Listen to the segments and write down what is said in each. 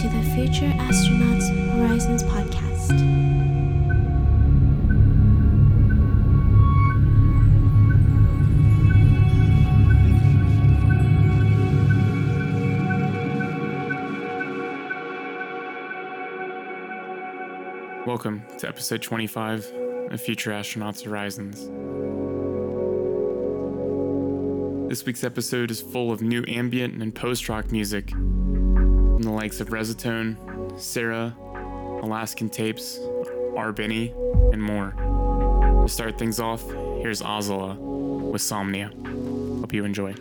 to the Future Astronauts Horizons podcast. Welcome to episode 25 of Future Astronauts Horizons. This week's episode is full of new ambient and post rock music from the likes of Resitone, Sarah, Alaskan Tapes, Arbini, and more. To start things off, here's Ozala with Somnia. Hope you enjoy.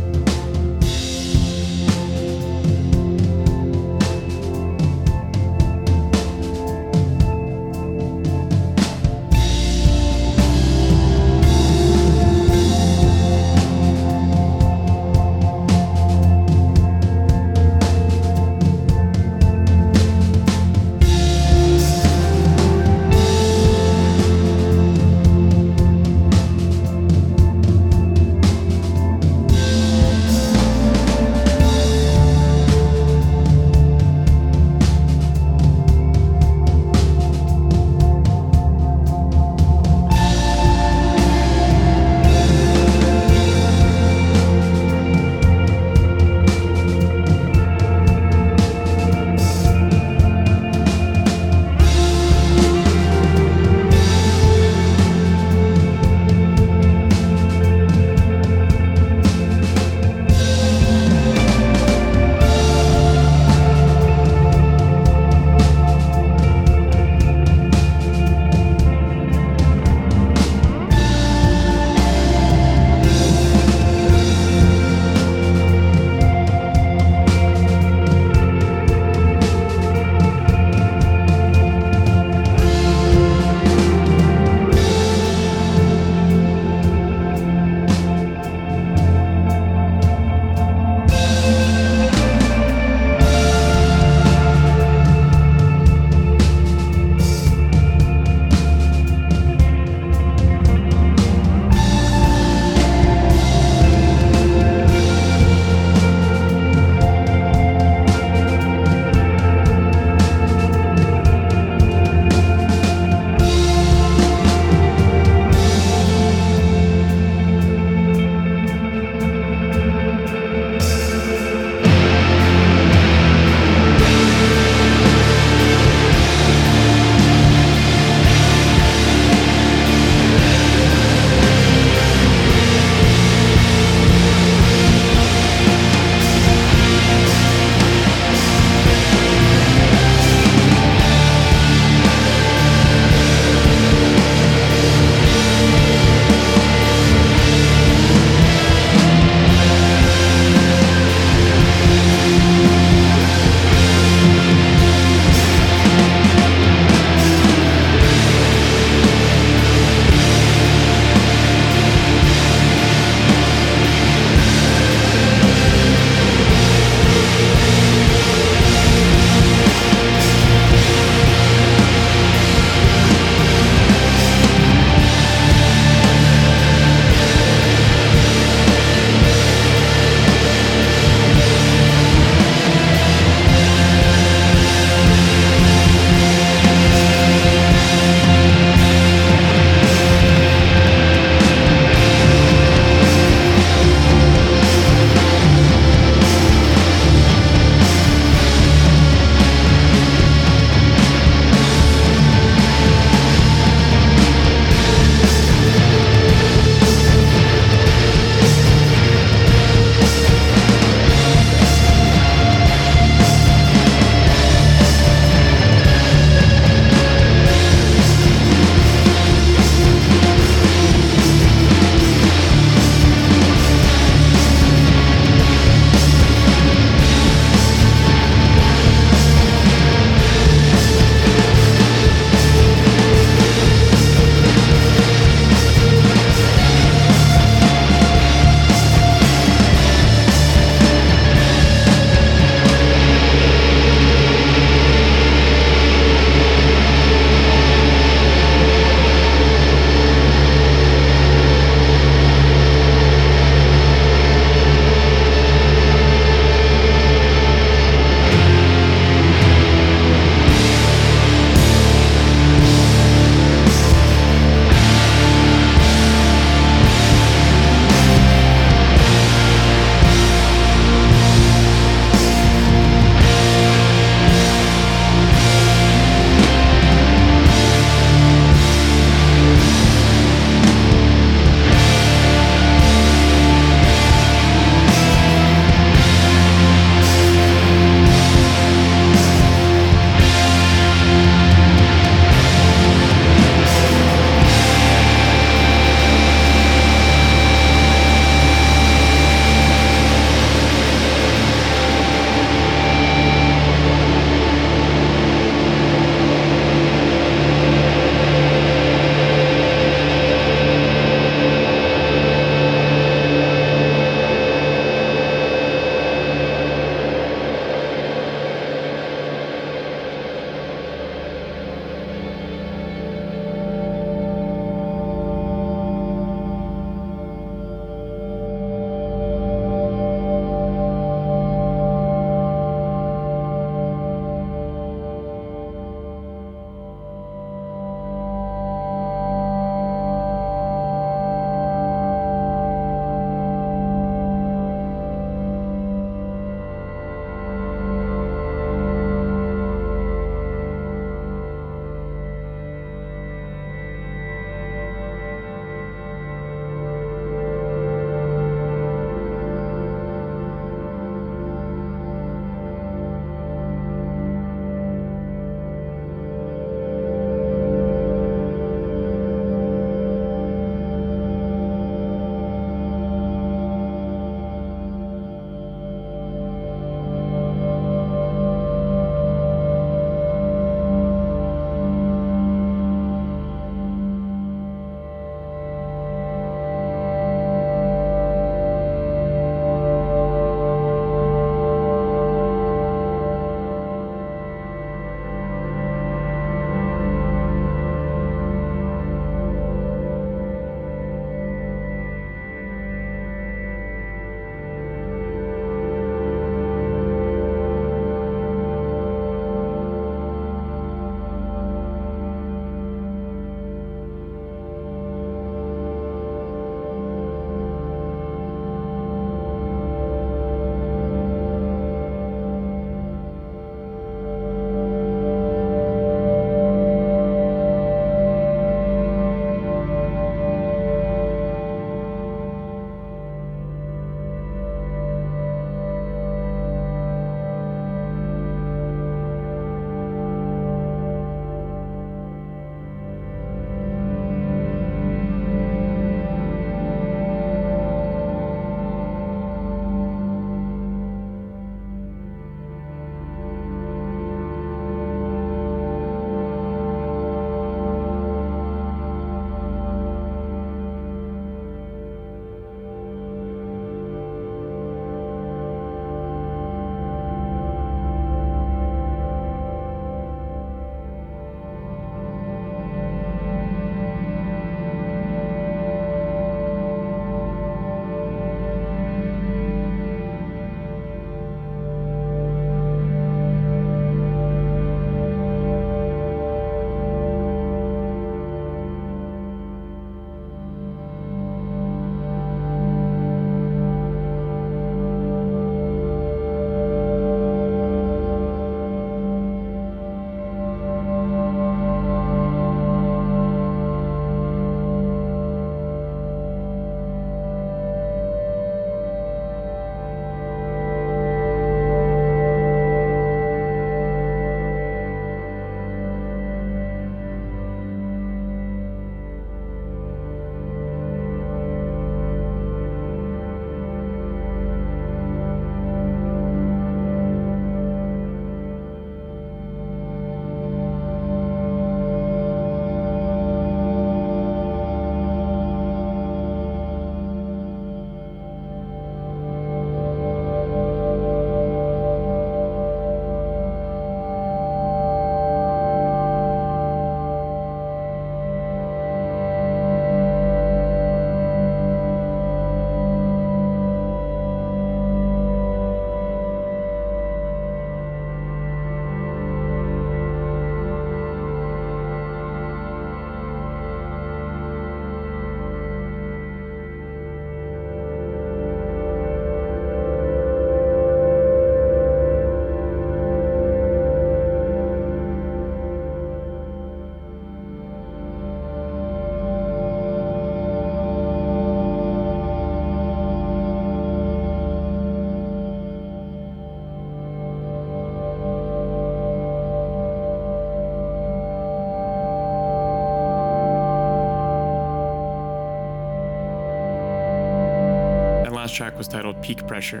Track was titled Peak Pressure,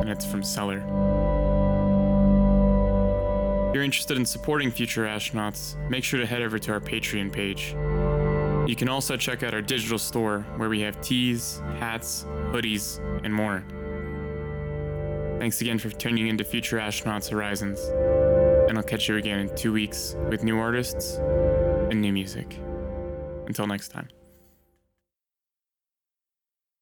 and it's from Cellar. If you're interested in supporting future astronauts, make sure to head over to our Patreon page. You can also check out our digital store where we have tees, hats, hoodies, and more. Thanks again for tuning into Future Astronauts Horizons, and I'll catch you again in two weeks with new artists and new music. Until next time.